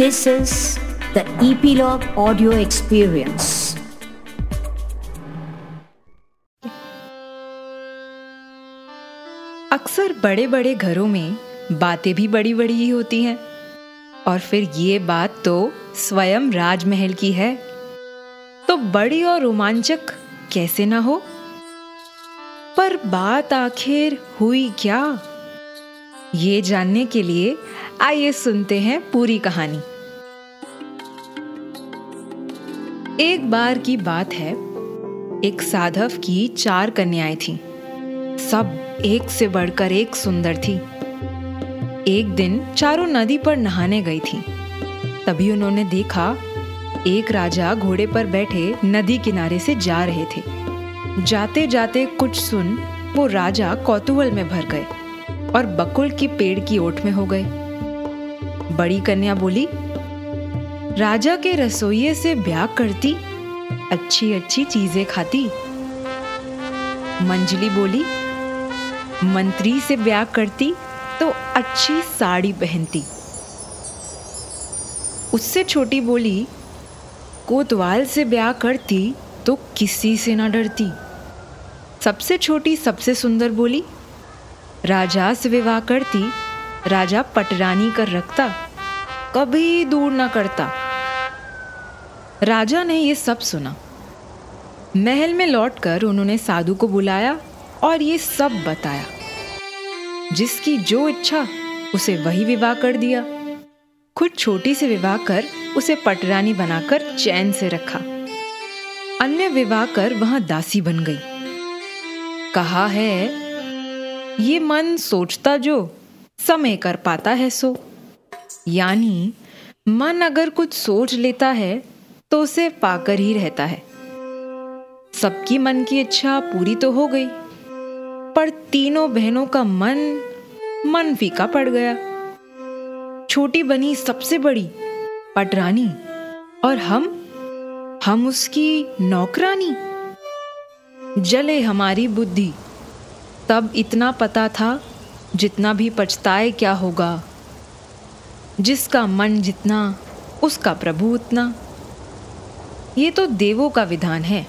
This is the Epilogue Audio Experience. अक्सर बड़े बड़े घरों में बातें भी बड़ी बड़ी ही होती हैं। और फिर ये बात तो स्वयं राजमहल की है। तो बड़ी और रोमांचक कैसे ना हो? पर बात आखिर हुई क्या? ये जानने के लिए आइए सुनते हैं पूरी कहानी। एक बार की बात है, एक साधव की चार कन्याएँ थीं। सब एक से बढ़कर एक सुंदर थी। एक दिन चारों नदी पर नहाने गई थीं। तभी उन्होंने देखा, एक राजा घोड़े पर बैठे नदी किनारे से जा रहे थे। जाते जाते कुछ सुन वो राजा कौतूहल में भर गए। और बकुल की पेड़ की ओट में हो गए। बड़ी कन्या बोली, राजा के रसोइये से ब्याह करती अच्छी अच्छी चीज़ें खाती। मंजली बोली, मंत्री से ब्याह करती तो अच्छी साड़ी पहनती। उससे छोटी बोली, कोतवाल से ब्याह करती तो किसी से ना डरती। सबसे छोटी सबसे सुंदर बोली राजा से विवाह करती, राजा पटरानी कर रखता, कभी दूर ना करता। राजा ने ये सब सुना। महल में लौटकर उन्होंने साधु को बुलाया और ये सब बताया। जिसकी जो इच्छा, उसे वही विवाह कर दिया। खुद छोटी से विवाह कर उसे पटरानी बनाकर चैन से रखा। अन्य विवाह कर वहाँ दासी बन गई। कहा है ये मन सोचता जो, समय कर पाता है सो। यानी, मन अगर कुछ सोच लेता है तो उसे पाकर ही रहता है। सबकी मन की इच्छा पूरी तो हो गई, पर तीनों बहनों का मन मन फीका पड़ गया। छोटी बनी सबसे बड़ी, पटरानी, और हम? हम उसकी नौकरानी। जले हमारी बुद्धि। तब इतना पता था जितना भी पछताए क्या होगा। जिसका मन जितना, उसका प्रभु उतना। ये तो देवों का विधान है।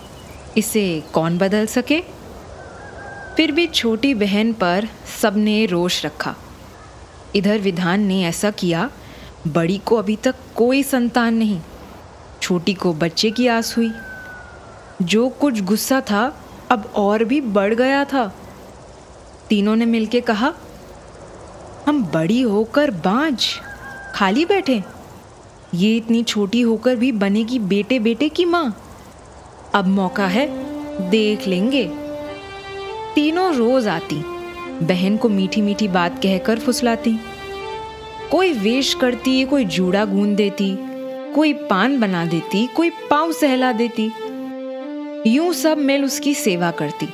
इसे कौन बदल सके? फिर भी छोटी बहन पर सबने रोष रखा। इधर विधान ने ऐसा किया, बड़ी को अभी तक कोई संतान नहीं, छोटी को बच्चे की आस हुई। जो कुछ गुस्सा था, अब और भी बढ़ गया था। तीनों ने मिलके कहा, हम बड़ी होकर बांझ, खाली बैठे। ये इतनी छोटी होकर भी बनेगी बेटे बेटे की माँ। अब मौका है, देख लेंगे। तीनों रोज आती, बहन को मीठी मीठी बात कहकर फुसलाती। कोई वेश करती, कोई जूड़ा गूंद देती, कोई पान बना देती, कोई पाँव सहला देती। यूँ सब मिल उसकी सेवा करती।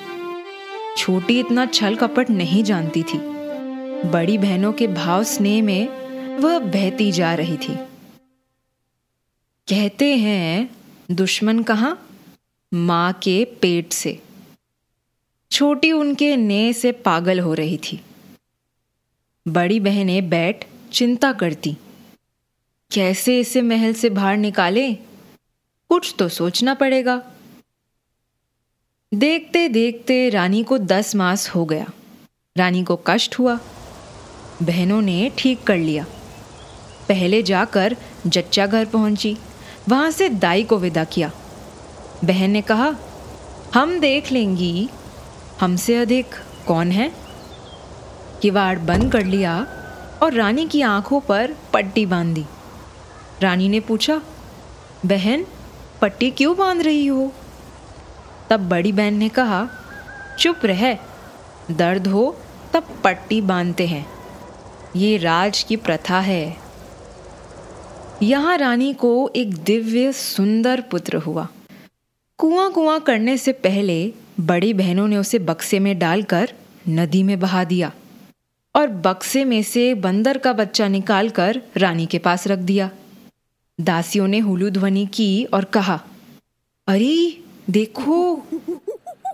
छोटी इतना छल कपट नहीं जानती थी। बड़ी बहनों के भाव स्नेह में वह बहती जा रही थी। कहते हैं, दुश्मन कहा? माँ के पेट से। छोटी उनके ने से पागल हो रही थी। बड़ी बहनें बैठ चिंता करती। कैसे इसे महल से बाहर निकाले? कुछ तो सोचना पड़ेगा। देखते देखते रानी को दस मास हो गया। रानी को कष्ट हुआ। बहनों ने ठीक कर लिया। पहले जाकर जच्चा घर पहुँची। वहाँ से दाई को विदा किया। बहन ने कहा, हम देख लेंगी। हमसे अधिक कौन है? किवाड़ बंद कर लिया और रानी की आँखों पर पट्टी बाँध। दी रानी ने पूछा, बहन, पट्टी क्यों बाँध रही हो? तब बड़ी बहन ने कहा, चुप रह। दर्द हो, तब पट्टी बांधते हैं। ये राज की प्रथा है। यहाँ रानी को एक दिव्य, सुंदर पुत्र हुआ। कुआँ कुआँ करने से पहले बड़ी बहनों ने उसे बक्से में डालकर नदी में बहा दिया और बक्से में से बंदर का बच्चा निकालकर रानी के पास रख दिया। दासियों ने हुलू ध्वनि की और कहा, अरे देखो,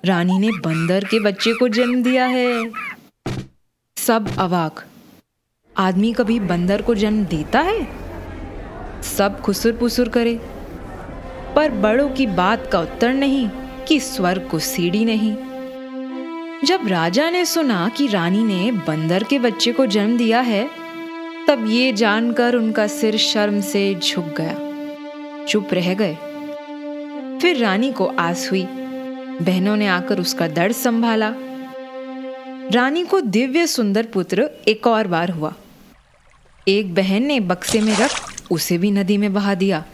रानी ने बंदर के बच्चे को जन्म दिया है। सब अवाक। आदमी कभी बंदर को जन्म देता है? सब खुसुर पुसुर करे। पर बड़ों की बात का उत्तर नहीं कि स्वर्ग को सीढ़ी नहीं। जब राजा ने सुना कि रानी ने बंदर के बच्चे को जन्म दिया है, तब ये जानकर उनका सिर शर्म से झुक गया। चुप रह गए। फिर रानी को आस हुई। बहनों ने आकर उसका दर्द संभाला। रानी को दिव्य सुंदर पुत्र एक और बार हुआ। एक बहन ने बक्से में रख उसे भी नदी में बहा दिया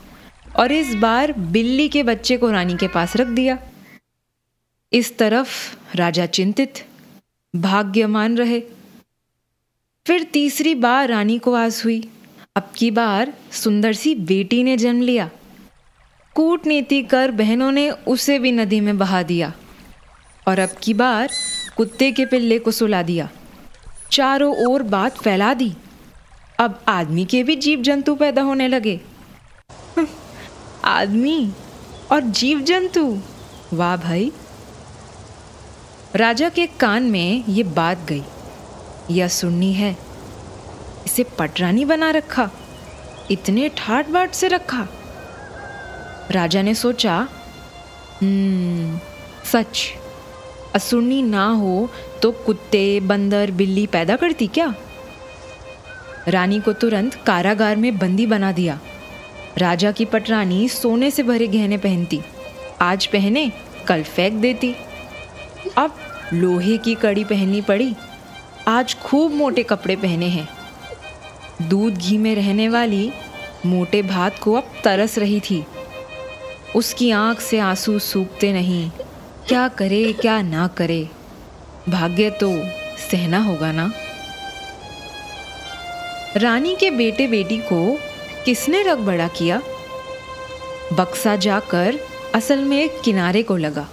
और इस बार बिल्ली के बच्चे को रानी के पास रख दिया। इस तरफ़ राजा चिंतित भाग्यमान रहे। फिर तीसरी बार रानी को आस हुई। अब की बार सुंदर सी बेटी ने जन्म लिया। कूटनीति कर बहनों ने उसे भी नदी में बहा दिया। और अब की बार कुत्ते के पिल्ले को सुला दिया। चारों ओर बात फैला दी। अब आदमी के भी जीव जंतु पैदा होने लगे। आदमी और जीव जंतु वाह भाई। राजा के कान में ये बात गई। यह सुननी है। इसे पटरानी बना रखा। इतने ठाट बाट से रखा। राजा ने सोचा हम्म सच, असुरनी ना हो तो कुत्ते, बंदर, बिल्ली पैदा करती क्या? रानी को तुरंत कारागार में बंदी बना दिया। राजा की पटरानी सोने से भरे गहने पहनती, आज पहने, कल फेंक देती। अब लोहे की कड़ी पहननी पड़ी, आज खूब मोटे कपड़े पहने हैं। दूध घी में रहने वाली मोटे भात को अब तरस रही थी। उसकी आँख से आँसू सूखते नहीं। क्या करे, क्या ना करे? भाग्य तो सहना होगा ना? रानी के बेटे बेटी को किसने रग बड़ा किया? बक्सा जाकर असल में एक किनारे को लगा।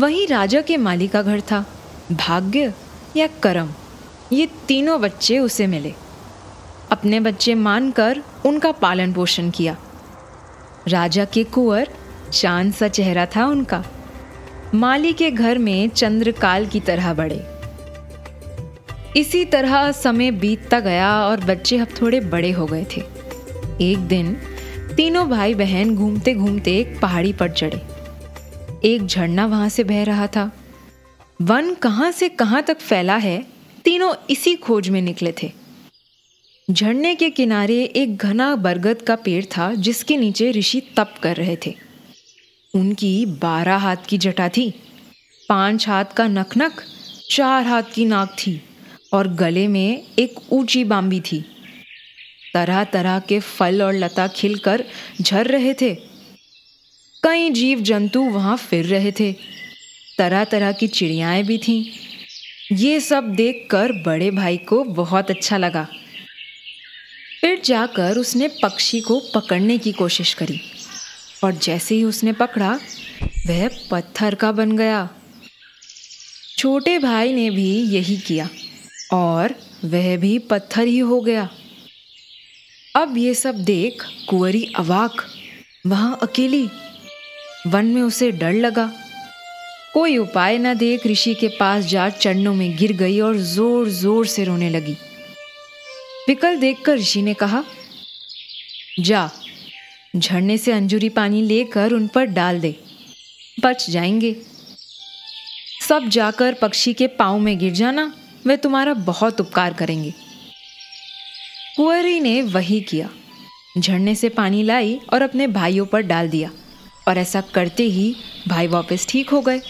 वहीं राजा के माली का घर था। भाग्य या करम? ये तीनों बच्चे उसे मिले। अपने बच्चे मानकर उनका पालन पोषण किया। राजा के कुंवर, चाँद सा चेहरा था उनका। माली के घर में चंद्रकाल की तरह बढ़े इसी तरह समय बीतता गया और बच्चे अब थोड़े बड़े हो गए थे। एक दिन, तीनों भाई बहन घूमते घूमते एक पहाड़ी पर चढ़े। एक झरना वहाँ से बह रहा था। वन कहाँ से कहाँ तक फैला है, तीनों इसी खोज में निकले थे। झरने के किनारे एक घना बरगद का पेड़ था, जिसके नीचे ऋषि तप कर रहे थे। उनकी बारह हाथ की जटा थी, पाँच हाथ का नखनक चार हाथ की नाक थी और गले में एक ऊँची बांबी थी। तरह तरह के फल और लता खिलकर झर रहे थे। कई जीव जंतु वहाँ फिर रहे थे। तरह तरह की चिड़ियाएँ भी थीं। ये सब देखकर बड़े भाई को बहुत अच्छा लगा। फिर जाकर उसने पक्षी को पकड़ने की कोशिश करी। और जैसे ही उसने पकड़ा, वह पत्थर का बन गया। छोटे भाई ने भी यही किया और वह भी पत्थर ही हो गया। अब ये सब देख कुंवरी अवाक, वहाँ अकेली। वन में उसे डर लगा। कोई उपाय न देख ऋषि के पास जा चरणों में गिर गई और ज़ोर ज़ोर से रोने लगी। विकल देखकर ऋषि ने कहा, जा, झरने से अंजूरी पानी लेकर उन पर डाल दे, बच जाएँगे। सब जाकर पक्षी के पाँव में गिर जाना, वे तुम्हारा बहुत उपकार करेंगे। कुंवरी ने वही किया। झरने से पानी लाई और अपने भाइयों पर डाल दिया और ऐसा करते ही भाई वापस ठीक हो गए।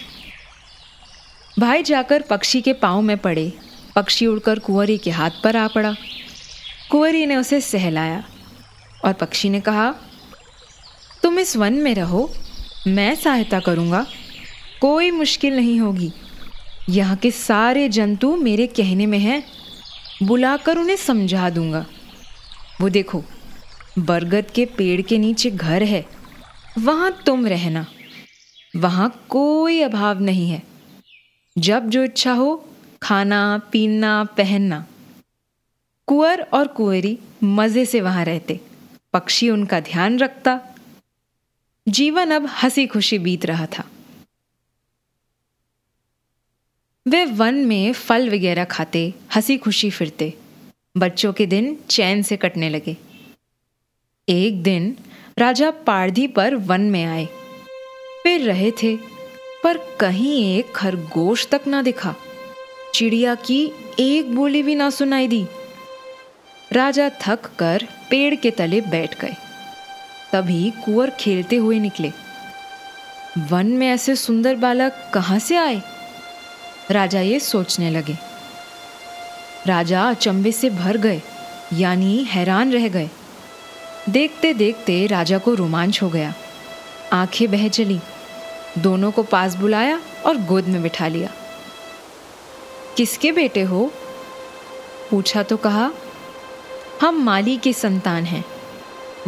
भाई जाकर पक्षी के पाँव में पड़े। पक्षी उड़कर कुंवरी के हाथ पर आ पड़ा। कुंवरी ने उसे सहलाया और पक्षी ने कहा, तुम इस वन में रहो, मैं सहायता करूँगा। कोई मुश्किल नहीं होगी। यहाँ के सारे जंतु मेरे कहने में हैं। बुलाकर उन्हें समझा दूँगा। वो देखो, बरगद के पेड़ के नीचे घर है। वहाँ तुम रहना। वहाँ कोई अभाव नहीं है। जब जो इच्छा हो, खाना, पीना, पहनना। कुंवर और कुंवरी मज़े से वहाँ रहते। पक्षी उनका ध्यान रखता। जीवन अब हँसी खुशी बीत रहा था। वे वन में फल वगैरह खाते हँसी खुशी फिरते। बच्चों के दिन चैन से कटने लगे। एक दिन राजा पारधी पर वन में आए। फिर रहे थे, पर कहीं एक खरगोश तक ना दिखा। चिड़िया की एक बोली भी ना सुनाई दी। राजा थक कर पेड़ के तले बैठ गए। तभी कुंवर खेलते हुए निकले। वन में ऐसे सुंदर बालक कहाँ से आए? राजा ये सोचने लगे। राजा अचंबे से भर गए, यानी हैरान रह गए। देखते देखते राजा को रोमांच हो गया। आँखें बह चली। दोनों को पास बुलाया और गोद में बिठा लिया। किसके बेटे हो? पूछा तो कहा हम माली के संतान हैं।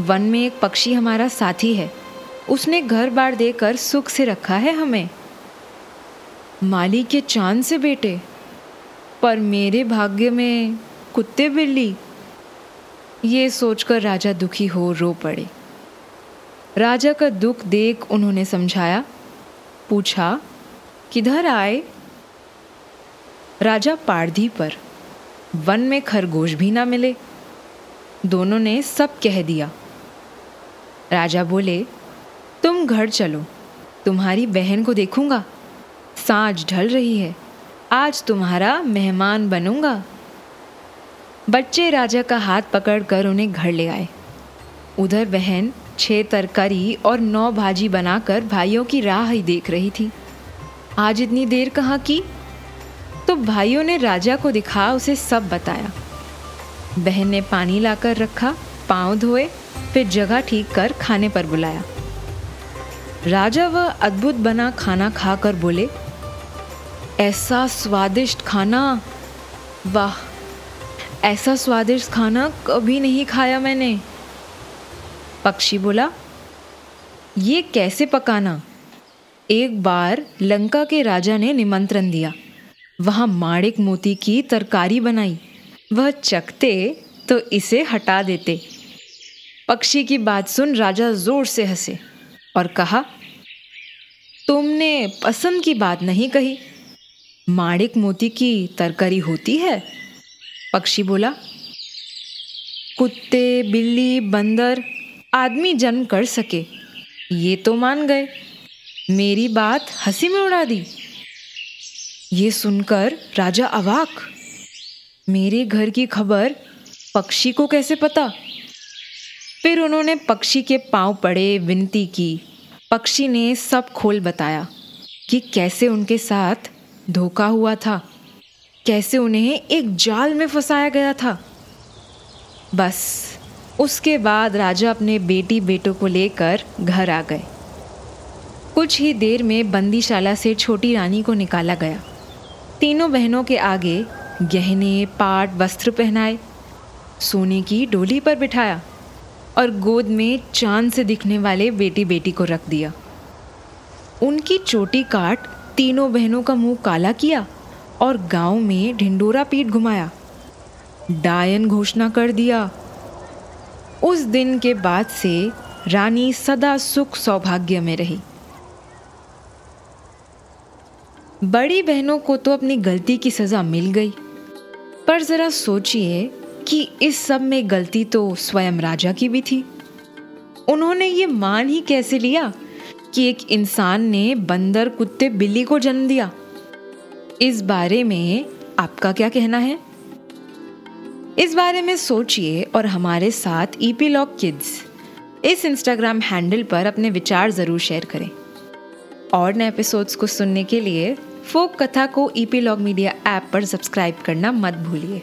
वन में एक पक्षी हमारा साथी है। उसने घर बार देकर सुख से रखा है हमें। माली के चाँद से बेटे, पर मेरे भाग्य में कुत्ते बिल्ली। ये सोचकर राजा दुखी हो रो पड़े। राजा का दुख देख उन्होंने समझाया। पूछा, किधर आए? राजा पारधी पर। वन में खरगोश भी ना मिले। दोनों ने सब कह दिया। राजा बोले, तुम घर चलो, तुम्हारी बहन को देखूँगा। साँझ ढल रही है, आज तुम्हारा मेहमान बनूँगा। बच्चे राजा का हाथ पकड़कर उन्हें घर ले आए। उधर बहन छह तरकारी और नौ भाजी बनाकर भाइयों की राह ही देख रही थी। आज इतनी देर कहाँ की? तो भाइयों ने राजा को दिखा, उसे सब बताया। बहन ने पानी लाकर रखा, पाँव धोए, फिर जगह ठीक कर खाने पर बुलाया। राजा वह अद्भुत बना खाना खाकर बोले, ऐसा स्वादिष्ट खाना, वाह, ऐसा स्वादिष्ट खाना कभी नहीं खाया मैंने। पक्षी बोला, ये कैसे पकाना? एक बार लंका के राजा ने निमंत्रण दिया। वहाँ माणिक मोती की तरकारी बनाई। वह चकते तो इसे हटा देते। पक्षी की बात सुन राजा ज़ोर से हंसे और कहा, तुमने पसंद की बात नहीं कही। माणिक मोती की तरकारी होती है? पक्षी बोला, कुत्ते, बिल्ली, बंदर, आदमी जन्म कर सके। ये तो मान गए। मेरी बात हँसी में उड़ा दी। ये सुनकर राजा अवाक मेरे घर की खबर पक्षी को कैसे पता? फिर उन्होंने पक्षी के पाँव पड़े, विनती की। पक्षी ने सब खोल बताया कि कैसे उनके साथ धोखा हुआ था, कैसे उन्हें एक जाल में फंसाया गया था। बस उसके बाद राजा अपने बेटी बेटों को लेकर घर आ गए। कुछ ही देर में बंदीशाला से छोटी रानी को निकाला गया। तीनों बहनों के आगे गहने, पाट, वस्त्र पहनाए, सोने की डोली पर बिठाया और गोद में चाँद से दिखने वाले बेटी बेटी को रख दिया। उनकी चोटी काट तीनों बहनों का मुँह काला किया और गाँव में ढिंडोरा पीट घुमाया। डायन घोषणा कर दिया। उस दिन के बाद से रानी सदा सुख सौभाग्य में रही। बड़ी बहनों को तो अपनी गलती की सजा मिल गई। पर जरा सोचिए कि इस सब में गलती तो स्वयं राजा की भी थी। उन्होंने ये मान ही कैसे लिया कि एक इंसान ने बंदर कुत्ते बिल्ली को जन्म दिया? इस बारे में आपका क्या कहना है? इस बारे में सोचिए और हमारे साथ ईपी लॉक किड्स इस इंस्टाग्राम हैंडल पर अपने विचार ज़रूर शेयर करें। और नए एपिसोड्स को सुनने के लिए फोक कथा को ईपी लॉग मीडिया ऐप पर सब्सक्राइब करना मत भूलिए।